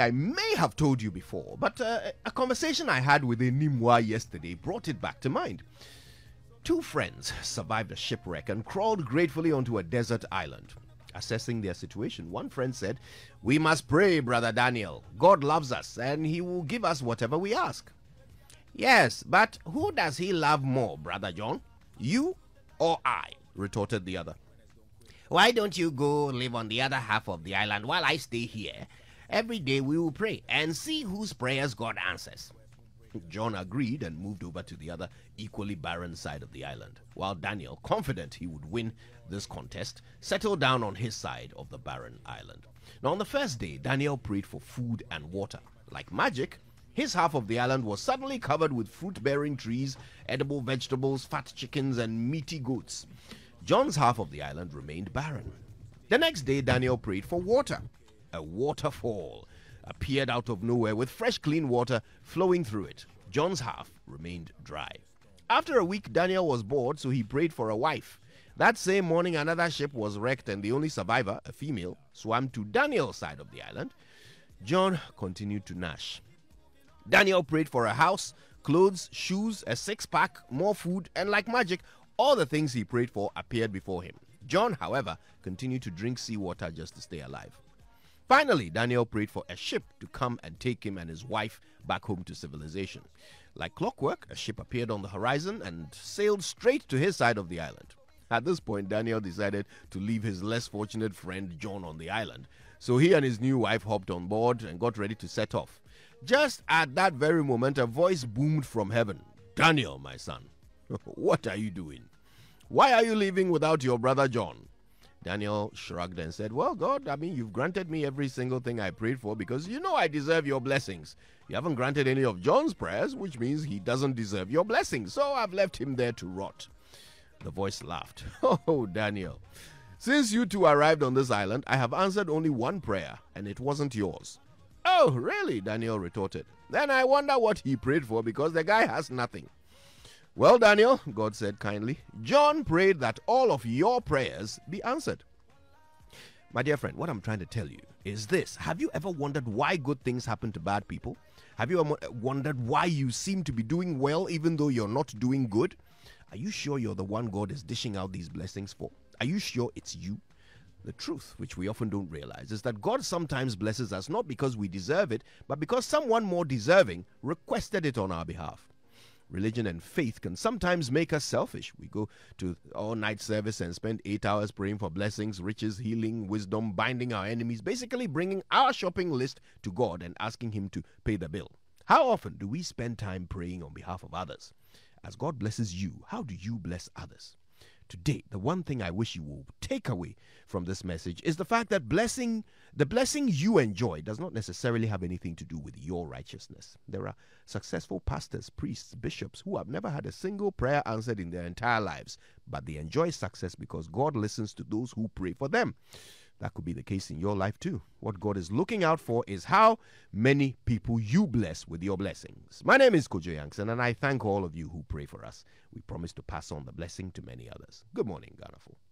I may have told you before, but uh, a conversation I had with Enimwa yesterday brought it back to mind. Two friends survived a shipwreck and crawled gratefully onto a desert island. Assessing their situation, one friend said, We must pray, Brother Daniel. God loves us and he will give us whatever we ask. Yes, but who does he love more, Brother John? You or I? retorted the other. Why don't you go live on the other half of the island while I stay here? Every day we will pray and see whose prayers God answers. John agreed and moved over to the other equally barren side of the island, while Daniel, confident he would win this contest, settled down on his side of the barren island. Now, on the first day, Daniel prayed for food and water. Like magic, his half of the island was suddenly covered with fruit bearing trees, edible vegetables, fat chickens, and meaty goats. John's half of the island remained barren. The next day, Daniel prayed for water. A waterfall appeared out of nowhere with fresh, clean water flowing through it. John's half remained dry. After a week, Daniel was bored, so he prayed for a wife. That same morning, another ship was wrecked, and the only survivor, a female, swam to Daniel's side of the island. John continued to gnash. Daniel prayed for a house, clothes, shoes, a six pack, more food, and like magic, all the things he prayed for appeared before him. John, however, continued to drink seawater just to stay alive. Finally, Daniel prayed for a ship to come and take him and his wife back home to civilization. Like clockwork, a ship appeared on the horizon and sailed straight to his side of the island. At this point, Daniel decided to leave his less fortunate friend John on the island. So he and his new wife hopped on board and got ready to set off. Just at that very moment, a voice boomed from heaven Daniel, my son, what are you doing? Why are you leaving without your brother John? Daniel shrugged and said, Well, God, I mean, you've granted me every single thing I prayed for because you know I deserve your blessings. You haven't granted any of John's prayers, which means he doesn't deserve your blessings. So I've left him there to rot. The voice laughed. Oh, Daniel, since you two arrived on this island, I have answered only one prayer, and it wasn't yours. Oh, really? Daniel retorted. Then I wonder what he prayed for because the guy has nothing. Well, Daniel, God said kindly, John prayed that all of your prayers be answered. My dear friend, what I'm trying to tell you is this Have you ever wondered why good things happen to bad people? Have you ever wondered why you seem to be doing well even though you're not doing good? Are you sure you're the one God is dishing out these blessings for? Are you sure it's you? The truth, which we often don't realize, is that God sometimes blesses us not because we deserve it, but because someone more deserving requested it on our behalf religion and faith can sometimes make us selfish. We go to all night service and spend eight hours praying for blessings, riches, healing, wisdom, binding our enemies, basically bringing our shopping list to God and asking Him to pay the bill. How often do we spend time praying on behalf of others? As God blesses you, how do you bless others? Today, the one thing I wish you will take away from this message is the fact that blessing, the blessing you enjoy, does not necessarily have anything to do with your righteousness. There are successful pastors, priests, bishops who have never had a single prayer answered in their entire lives, but they enjoy success because God listens to those who pray for them. That could be the case in your life too. What God is looking out for is how many people you bless with your blessings. My name is Kojo Yankson, and I thank all of you who pray for us. We promise to pass on the blessing to many others. Good morning, Ghana.